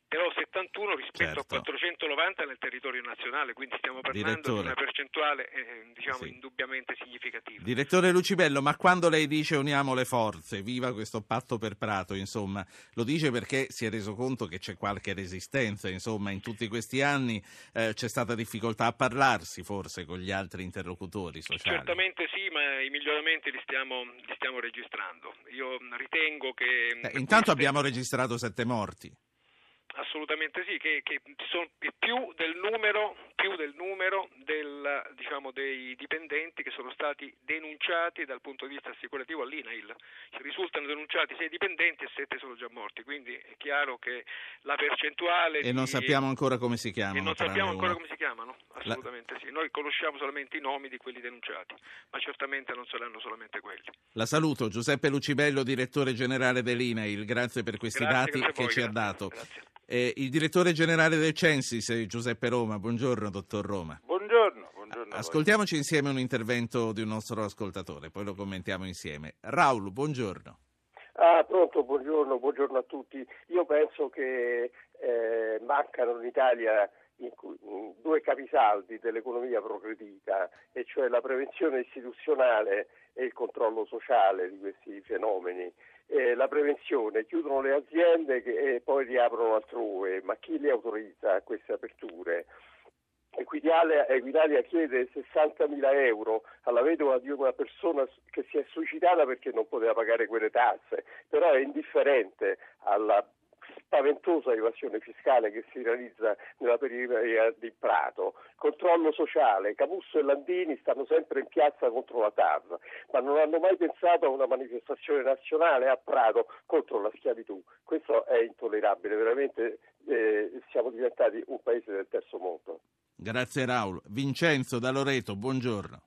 però 71 rispetto certo. a 490 nel territorio nazionale, quindi stiamo parlando Direttore. di una percentuale eh, diciamo sì. indubbiamente significativa. Direttore Lucibello, ma quando lei dice uniamo le forze, viva questo patto per Prato, insomma, lo dice perché si è reso conto che c'è qualche resistenza, insomma, in tutti questi anni eh, c'è stata difficoltà a parlarsi forse con gli altri interlocutori sociali. Certamente sì, ma i miglioramenti li stiamo, li stiamo registrando. Io ritengo che... Eh, intanto queste... abbiamo registrato sette morti. Assolutamente sì, che, che sono più del numero, più del numero del, diciamo, dei dipendenti che sono stati denunciati dal punto di vista assicurativo all'INAIL. Risultano denunciati sei dipendenti e sette sono già morti, quindi è chiaro che la percentuale... E di... non sappiamo ancora come si chiamano. E non sappiamo ancora come si chiamano, assolutamente la... sì. Noi conosciamo solamente i nomi di quelli denunciati, ma certamente non saranno solamente quelli. La saluto, Giuseppe Lucibello, direttore generale dell'INAIL, grazie per questi grazie, dati grazie che voi, ci grazie, ha dato. Grazie. Eh, il direttore generale del Censis, Giuseppe Roma. Buongiorno, dottor Roma. Buongiorno. buongiorno Ascoltiamoci insieme un intervento di un nostro ascoltatore, poi lo commentiamo insieme. Raul, buongiorno. Ah, pronto, buongiorno, buongiorno a tutti. Io penso che eh, mancano in Italia in cui, in due capisaldi dell'economia progredita, e cioè la prevenzione istituzionale e il controllo sociale di questi fenomeni eh, la prevenzione, chiudono le aziende che, e poi riaprono altrove, ma chi le autorizza queste aperture? Equitalia, Equitalia chiede 60.000 euro. Alla vedova di una persona che si è suicidata perché non poteva pagare quelle tasse, però è indifferente alla spaventosa evasione fiscale che si realizza nella periferia di Prato. Controllo sociale, Camusso e Landini stanno sempre in piazza contro la TAV, ma non hanno mai pensato a una manifestazione nazionale a Prato contro la schiavitù. Questo è intollerabile, veramente eh, siamo diventati un paese del terzo mondo. Grazie Raul. Vincenzo da Loreto, buongiorno.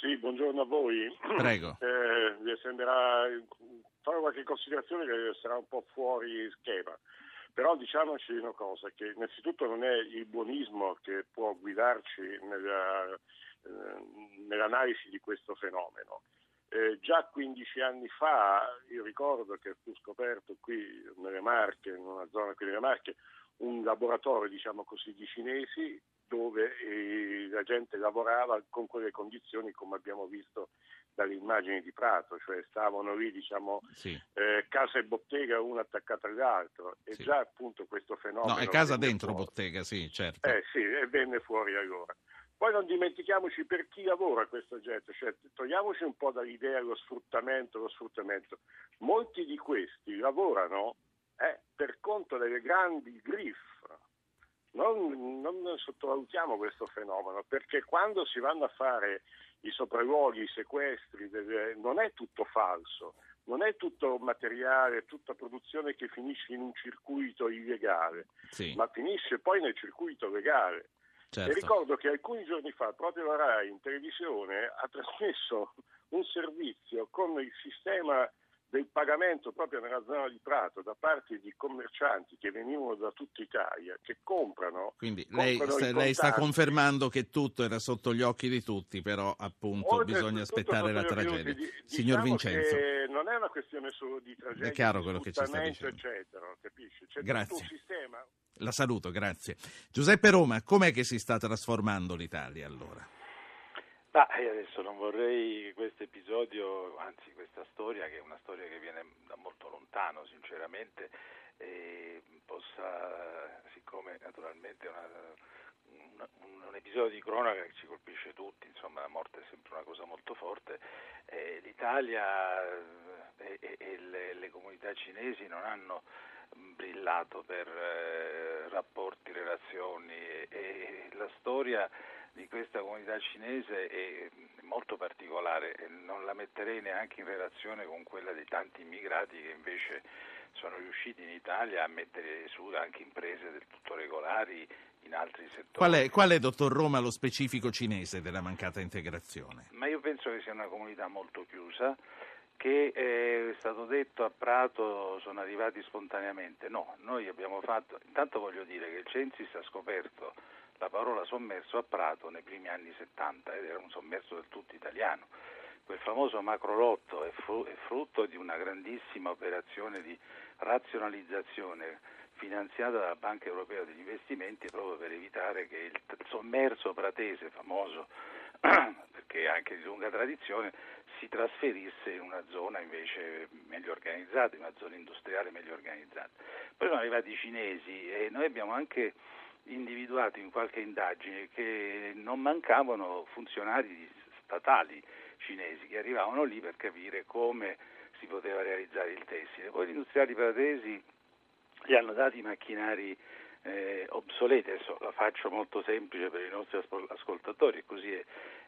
Sì, buongiorno a voi. Prego. Eh, mi sembrerà fare qualche considerazione che sarà un po' fuori schema. Però diciamoci una cosa, che innanzitutto non è il buonismo che può guidarci nella, eh, nell'analisi di questo fenomeno. Eh, già 15 anni fa, io ricordo che fu scoperto qui nelle Marche, in una zona qui nelle Marche, un laboratorio, diciamo così, di cinesi dove eh, la gente lavorava con quelle condizioni come abbiamo visto dalle immagini di Prato, cioè stavano lì diciamo Sì. eh, casa e bottega una attaccata all'altro e Sì. già appunto questo fenomeno No, è casa dentro fuori. bottega, sì, certo. Eh sì, e venne fuori allora. Poi non dimentichiamoci per chi lavora questo oggetto, cioè togliamoci un po' dall'idea dello sfruttamento, lo sfruttamento. Molti di questi lavorano eh, per conto delle grandi griff. Non, non sottovalutiamo questo fenomeno perché quando si vanno a fare i sopralluoghi, i sequestri, delle- non è tutto falso, non è tutto materiale, tutta produzione che finisce in un circuito illegale, Sì, ma finisce poi nel circuito legale. certo. E ricordo che alcuni giorni fa proprio la RAI in televisione ha trasmesso un servizio con il sistema del pagamento proprio nella zona di Prato da parte di commercianti che venivano da tutta Italia, che comprano. Quindi lei, comprano sta, lei sta confermando che tutto era sotto gli occhi di tutti, però appunto Oltre bisogna aspettare la tragedia. di- diciamo Signor Vincenzo, non è una questione solo di tragedia, È chiaro quello che ci sta dicendo. eccetera, capisci? C'è Grazie. la saluto, grazie. Giuseppe Roma, com'è che si sta trasformando l'Italia allora? Ma io adesso non vorrei che questo episodio, anzi questa storia, che è una storia che viene da molto lontano sinceramente, eh, possa, siccome naturalmente è un, un episodio di cronaca che ci colpisce tutti, insomma la morte è sempre una cosa molto forte, eh, l'Italia eh, e, e le, le comunità cinesi non hanno brillato per eh, rapporti, relazioni e, e la storia di questa comunità cinese è molto particolare non la metterei neanche in relazione con quella dei tanti immigrati che invece sono riusciti in Italia a mettere su anche imprese del tutto regolari in altri settori. Qual è, qual è, dottor Roma, lo specifico cinese della mancata integrazione? Ma io penso che sia una comunità molto chiusa, che è stato detto a Prato sono arrivati spontaneamente. No, noi abbiamo fatto, intanto voglio dire che il Censis ha scoperto la parola sommerso a Prato nei primi anni 70 ed era un sommerso del tutto italiano. Quel famoso macrolotto è, fru- è frutto di una grandissima operazione di razionalizzazione finanziata dalla Banca Europea degli Investimenti proprio per evitare che il sommerso pratese famoso, perché anche di lunga tradizione, si trasferisse in una zona invece meglio organizzata, in una zona industriale meglio organizzata. Poi sono arrivati i cinesi e noi abbiamo anche individuato in qualche indagine che non mancavano funzionari statali cinesi che arrivavano lì per capire come si poteva realizzare il tessile. Poi gli industriali pratesi gli hanno dati i macchinari eh, obsoleti, adesso la faccio molto semplice per i nostri ascoltatori, così è.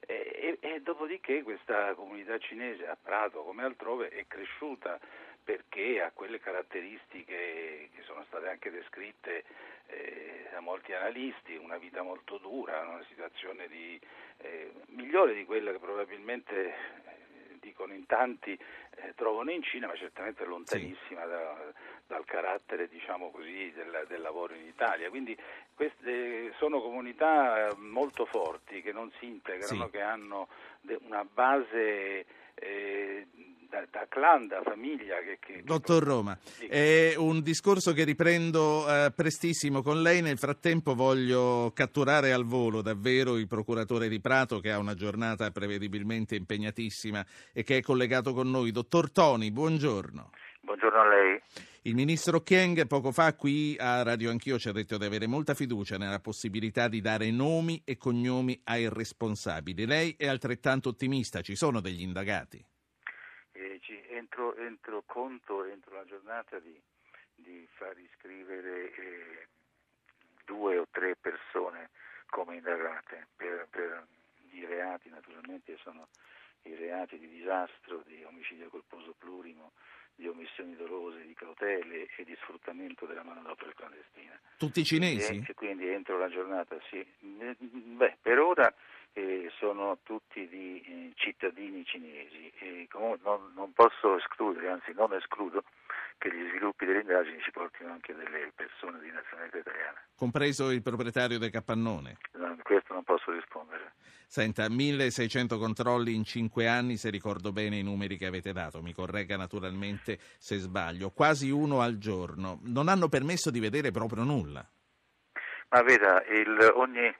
E, e, e dopodiché questa comunità cinese a Prato come altrove è cresciuta perché ha quelle caratteristiche che sono state anche descritte eh, da molti analisti, una vita molto dura, una situazione di, eh, migliore di quella che probabilmente eh, dicono in tanti eh, trovano in Cina, ma certamente lontanissima sì. da, dal carattere diciamo così, del, del, lavoro in Italia. Quindi queste sono comunità molto forti che non si integrano, sì. che hanno una base eh, da, da, clan, da famiglia. Che, che, Dottor Roma, è un discorso che riprendo eh, prestissimo con lei. Nel frattempo voglio catturare al volo davvero il procuratore di Prato che ha una giornata prevedibilmente impegnatissima e che è collegato con noi. Dottor Toni, buongiorno. Buongiorno a lei. Il ministro Chieng poco fa qui a Radio Anch'io ci ha detto di avere molta fiducia nella possibilità di dare nomi e cognomi ai responsabili. Lei è altrettanto ottimista, ci sono degli indagati? Entro, entro, conto entro la giornata di di far iscrivere eh, due o tre persone come indagate per, per i reati naturalmente sono i reati di disastro, di omicidio colposo plurimo, di omissioni dolose, di cautele e di sfruttamento della manodopera clandestina. Tutti cinesi? E, e quindi entro la giornata sì. Beh, per ora eh, sono tutti di eh, cittadini cinesi e comunque non, non, posso escludere, anzi non escludo che gli sviluppi delle indagini ci portino anche delle persone di nazionalità italiana. Compreso il proprietario del capannone? No, questo non posso rispondere. Senta, 1600 controlli in 5 anni, se ricordo bene i numeri che avete dato, mi corregga naturalmente se sbaglio, quasi uno al giorno. Non hanno permesso di vedere proprio nulla. Ma veda, il, ogni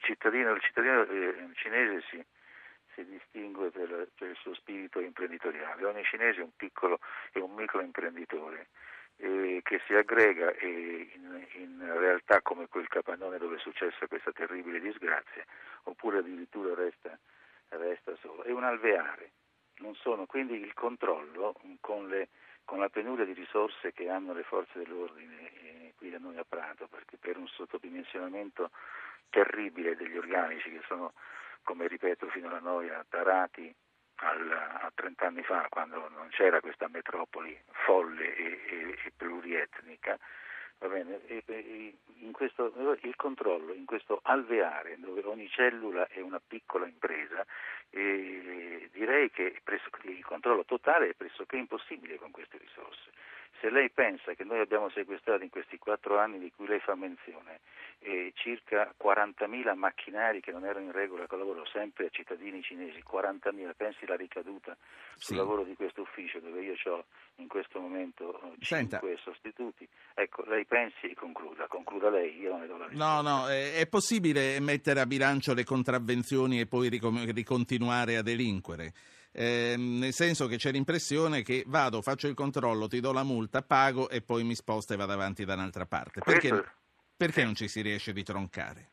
cittadino, il cittadino eh, cinese si, si distingue per, per, il suo spirito imprenditoriale. Ogni cinese è un piccolo e un microimprenditore eh, che si aggrega e in, in, realtà come quel capannone dove è successa questa terribile disgrazia, oppure addirittura resta, resta solo. È un alveare, sono, quindi il controllo con, le, con, la penuria di risorse che hanno le forze dell'ordine eh, qui da noi a Prato, perché per un sottodimensionamento terribile degli organici che sono, come ripeto fino alla noia, tarati al, a 30 anni fa, quando non c'era questa metropoli folle e, e, e plurietnica, e, in questo, il controllo in questo alveare dove ogni cellula è una piccola impresa, direi che il controllo totale è pressoché impossibile con queste risorse. Se lei pensa che noi abbiamo sequestrato in questi quattro anni di cui lei fa menzione eh, circa 40.000 macchinari che non erano in regola con il lavoro sempre a cittadini cinesi, 40.000, pensi la ricaduta sul Sì. lavoro di questo ufficio dove io ho in questo momento eh, Senta. cinque sostituti. Ecco, lei pensi e concluda, concluda lei, io non le do la risposta. No, no, è possibile mettere a bilancio le contravvenzioni e poi ricom- ricontinuare a delinquere? Eh, nel senso che c'è l'impressione che vado, faccio il controllo, ti do la multa, pago e poi mi sposto e vado avanti da un'altra parte. Perché, perché non ci si riesce di troncare?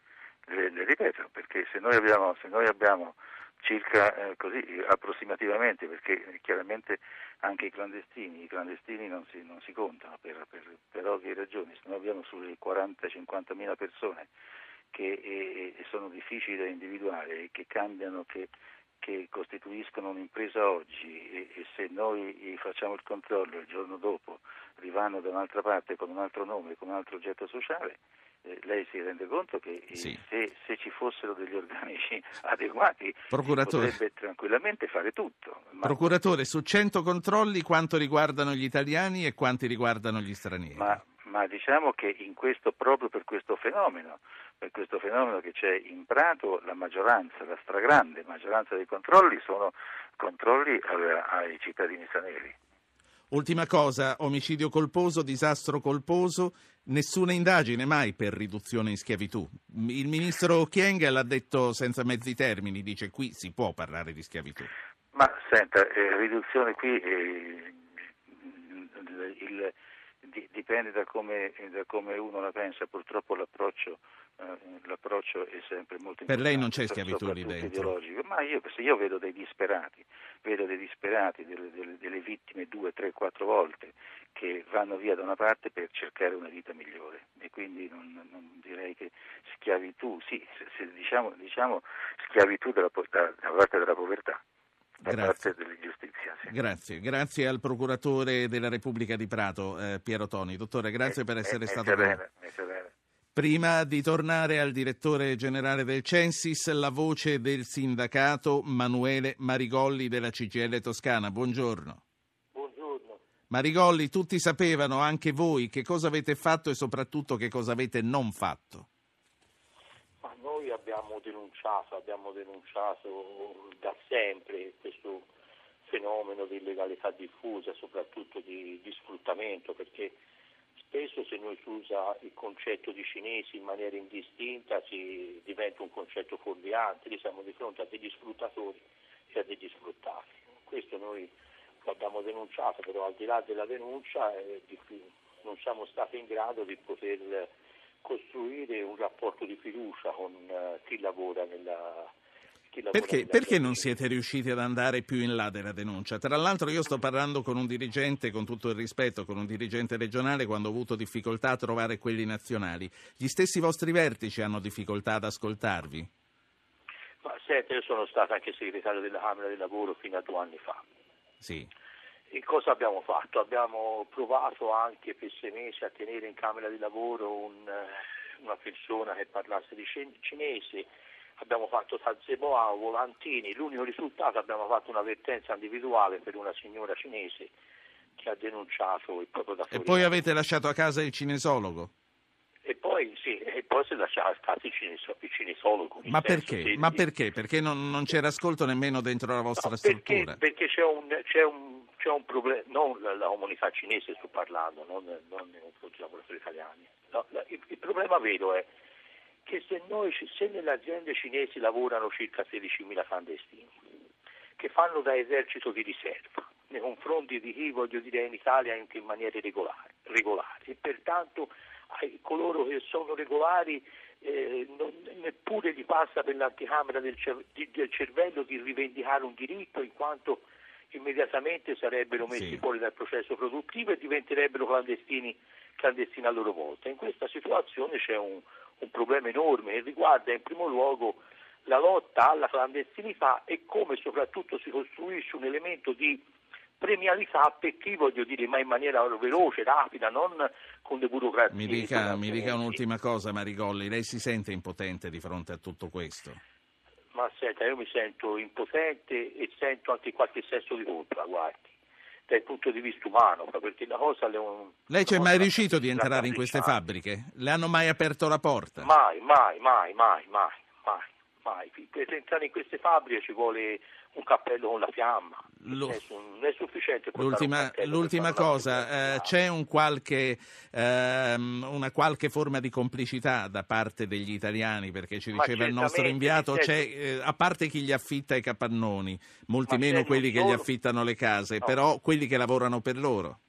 Le, le ripeto, perché se noi abbiamo, se noi abbiamo circa eh, così approssimativamente, perché chiaramente anche i clandestini, i clandestini non si, non si contano per, per, per ovvie ragioni, se noi abbiamo sulle 40-50 mila persone che eh, sono difficili da individuare e che cambiano, che, che costituiscono un'impresa oggi e, e se noi facciamo il controllo il giorno dopo rivanno da un'altra parte con un altro nome, con un altro oggetto sociale, eh, lei si rende conto che eh, Sì. se, se ci fossero degli organici adeguati potrebbe tranquillamente fare tutto. Ma, Procuratore, su 100 controlli quanto riguardano gli italiani e quanti riguardano gli stranieri? ma- ma diciamo che in questo, proprio per questo fenomeno, per questo fenomeno che c'è in Prato, la maggioranza, la stragrande maggioranza dei controlli sono controlli al- ai cittadini stranieri. Ultima cosa, omicidio colposo, disastro colposo, nessuna indagine mai per riduzione in schiavitù. Il ministro Chieng l'ha detto senza mezzi termini, dice qui si può parlare di schiavitù. Ma senta, eh, riduzione qui eh, il- di- dipende da come, da come uno la pensa, purtroppo l'approccio, eh, l'approccio è sempre molto Per lei non importante, c'è schiavitù lì dentro? ideologico. Ma io, se io vedo dei disperati, vedo dei disperati, delle, delle- delle vittime due, tre, quattro volte che vanno via da una parte per cercare una vita migliore e quindi non, non direi che schiavitù, sì, se- se diciamo, diciamo schiavitù della, da, da parte della povertà, da Grazie. parte dell'ingiustizia. Sì. Grazie, grazie al procuratore della Repubblica di Prato, eh, Piero Toni. Dottore, grazie per essere Eh, stato mette con noi. bene, mette bene. Prima di tornare al direttore generale del Censis, la voce del sindacato Manuele Marigolli della CGL Toscana. Buongiorno. Buongiorno. Marigolli, tutti sapevano, anche voi, che cosa avete fatto e soprattutto che cosa avete non fatto. Denunciato, abbiamo denunciato da sempre questo fenomeno di illegalità diffusa, soprattutto di, di sfruttamento, perché spesso se noi si usa il concetto di cinesi in maniera indistinta si diventa un concetto fuorviante, lì siamo di fronte a degli sfruttatori e a degli sfruttati. Questo noi lo abbiamo denunciato, però al di là della denuncia eh, non siamo stati in grado di poter costruire un rapporto di fiducia con eh, chi lavora nella Perché, perché non siete riusciti ad andare più in là della denuncia? Tra l'altro io sto parlando con un dirigente, con tutto il rispetto, con un dirigente regionale quando ho avuto difficoltà a trovare quelli nazionali. Gli stessi vostri vertici hanno difficoltà ad ascoltarvi? Ma senta, io sono stato anche segretario della Camera del Lavoro fino a due anni fa. Sì. E cosa abbiamo fatto? Abbiamo provato anche per sei mesi a tenere in Camera di Lavoro un, eh, una persona che parlasse di cin- cinese, abbiamo fatto Tazeboa, volantini, l'unico risultato abbiamo fatto un'avvertenza individuale per una signora cinese che ha denunciato il proprio E datore. poi avete lasciato a casa il cinesologo? E poi, sì, e poi si è lasciato a casa il, cineso- il cinesologo. in Ma perché? Ma perché? Perché non, non c'era ascolto nemmeno dentro la vostra No, struttura? Perché, perché c'è un, c'è un, c'è un problema, non la, la comunità cinese sto parlando, non, non nei confronti dei lavoratori italiani. No, la- il, il problema vero è che se, noi, se nelle aziende cinesi lavorano circa 16.000 clandestini, che fanno da esercito di riserva nei confronti di chi, voglio dire, in Italia anche in maniera regolare, regolare. e pertanto ai coloro che sono regolari eh, non- neppure gli passa per l'anticamera del, del cervello di rivendicare un diritto in quanto immediatamente sarebbero messi Sì. fuori dal processo produttivo e diventerebbero clandestini, clandestini a loro volta. In questa situazione c'è un, un problema enorme che riguarda in primo luogo la lotta alla clandestinità e come soprattutto si costruisce un elemento di premialità per chi, voglio dire, ma in maniera veloce, rapida, non con le burocrazie. Mi dica, mi dica un'ultima cosa, Marigolli. Lei si sente impotente di fronte a tutto questo? Ma senta, io mi sento impotente e sento anche qualche senso di colpa, guardi, dal punto di vista umano, perché la cosa le un... Lei c'è la mai riuscito di entrare in queste fabbrica. fabbriche? Le hanno mai aperto la porta? Mai, mai, mai, mai, mai, mai, mai. Per entrare in queste fabbriche ci vuole un cappello con la fiamma. Lo- Non è sufficiente L'ultima, l'ultima cosa, eh, c'è un qualche, ehm, una qualche forma di complicità da parte degli italiani, perché ci diceva il nostro inviato, eh, a parte chi gli affitta i capannoni, molti meno quelli che gli solo- affittano le case, No. però quelli che lavorano per loro.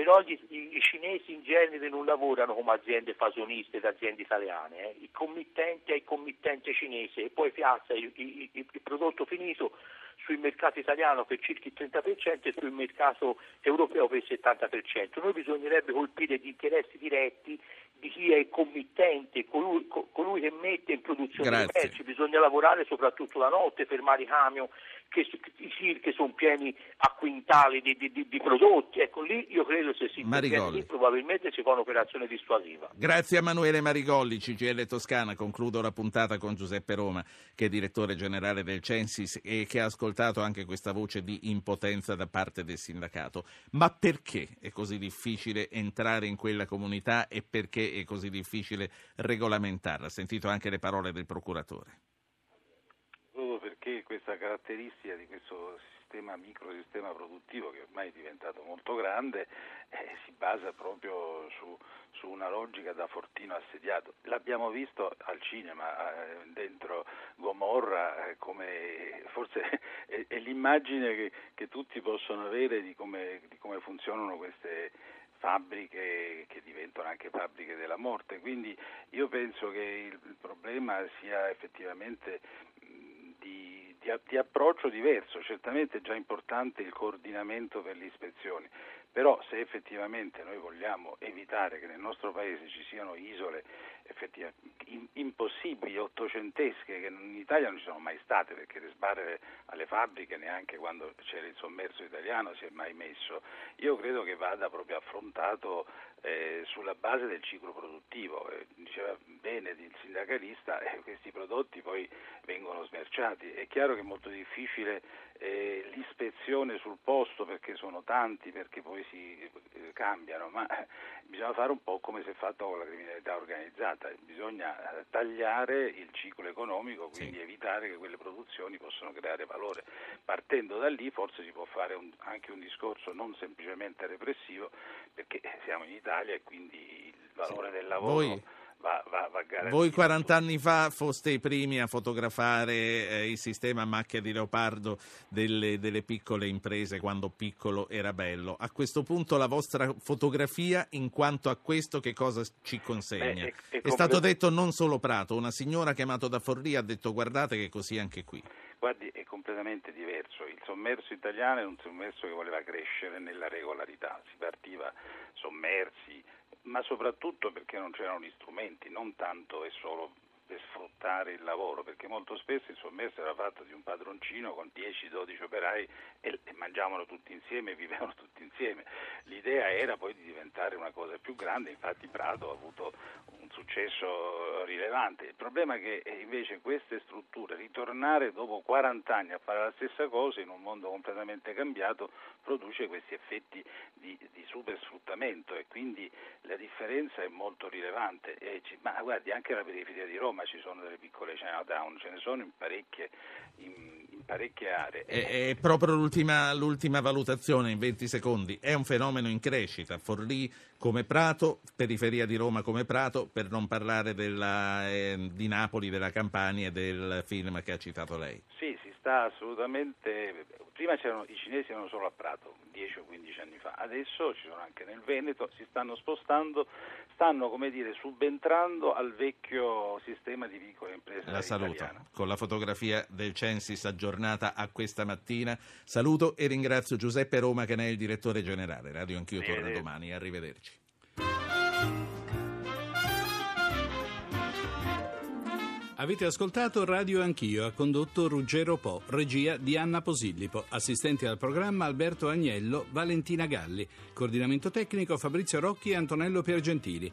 Però gli- i, i cinesi in genere non lavorano come aziende fasoniste ed aziende italiane, eh. il committente è il committente cinese e poi piazza il, il- il- prodotto finito sul mercato italiano per circa il 30% e sul mercato europeo per il 70%. Noi bisognerebbe colpire gli interessi diretti di chi è il committente, colui, co- colui che mette in produzione Grazie. merci, bisogna lavorare soprattutto la notte, fermare i camion, che, i circhi sono pieni a quintali di, di- di- prodotti, ecco lì io credo se si interviene probabilmente si fa un'operazione dissuasiva. Grazie a Emanuele Marigolli, CGL Toscana. Concludo la puntata con Giuseppe Roma, che è direttore generale del Censis e che ha ascoltato anche questa voce di impotenza da parte del sindacato. Ma perché è così difficile entrare in quella comunità e perché è così difficile regolamentarla? Ha sentito anche le parole del procuratore. Perché questa caratteristica di questo sistema microsistema produttivo che ormai è diventato molto grande eh, si basa proprio su, su una logica da fortino assediato. L'abbiamo visto al cinema eh, dentro Gomorra eh, come forse è, è l'immagine che, che tutti possono avere di come, di come funzionano queste fabbriche che diventano anche fabbriche della morte. Quindi io penso che il, il problema sia effettivamente di, approccio diverso. Certamente è già importante il coordinamento per le ispezioni, però se effettivamente noi vogliamo evitare che nel nostro paese ci siano isole effettiva- in- impossibili, ottocentesche, che in Italia non ci sono mai state, perché le sbarre alle fabbriche neanche quando c'era il sommerso italiano si è mai messo, io credo che vada proprio affrontato eh, sulla base del ciclo produttivo. Eh, diceva bene il sindacalista, eh, questi prodotti poi vengono smerciati. È chiaro che è molto difficile eh, l'ispezione sul posto perché sono tanti, perché poi si eh, cambiano, ma bisogna fare un po' come si è fatto con la criminalità organizzata, bisogna eh, tagliare il ciclo economico, quindi evitare che quelle produzioni possano creare valore. Partendo da lì forse si può fare un- anche un discorso non semplicemente repressivo, perché siamo in Italia e quindi il valore del lavoro Voi- va, va, va garantito. Voi 40 anni fa foste i primi a fotografare eh, il sistema macchia di leopardo delle, delle piccole imprese quando piccolo era bello. A questo punto la vostra fotografia, in quanto a questo, che cosa ci consegna? Beh, è- è è stato detto non solo Prato, una signora chiamata da Forlì ha detto guardate che così anche qui. Guardi, è completamente diverso. Il sommerso italiano è un sommerso che voleva crescere nella regolarità. Si partiva sommersi, ma soprattutto perché non c'erano gli strumenti, non tanto e solo per sfruttare il lavoro, perché molto spesso il sommerso era fatto di un padroncino con 10-12 operai e, e mangiavano tutti insieme, vivevano tutti insieme. L'idea era poi di diventare una cosa più grande, infatti Prato ha avuto un successo rilevante. Il problema è che eh, invece queste strutture, ritornare dopo 40 anni a fare la stessa cosa in un mondo completamente cambiato, produce questi effetti di, di super sfruttamento e quindi la differenza è molto rilevante. Ci- ma guardi, anche alla periferia di Roma ci sono delle piccole Chinatown, ce ne sono in parecchie, in parecchie aree. È, è proprio l'ultima, l'ultima valutazione in 20 secondi. È un fenomeno in crescita. Forlì come Prato, periferia di Roma come Prato, per non parlare della, eh, di Napoli, della Campania e del film che ha citato lei. Sì, si sta assolutamente. Prima c'erano i cinesi erano solo a Prato, 10 o 15 anni fa, adesso ci sono anche nel Veneto, si stanno spostando, stanno come dire subentrando al vecchio sistema di piccole imprese La saluto italiano. con la fotografia del Censis aggiornata a questa mattina. Saluto e ringrazio Giuseppe Roma che ne è il direttore generale. Radio Anch'io torna domani. Arrivederci. Avete ascoltato Radio Anch'io, ha condotto Ruggero Po, regia di Anna Posillipo, assistenti al programma Alberto Agnello, Valentina Galli, coordinamento tecnico Fabrizio Rocchi e Antonello Piergentili.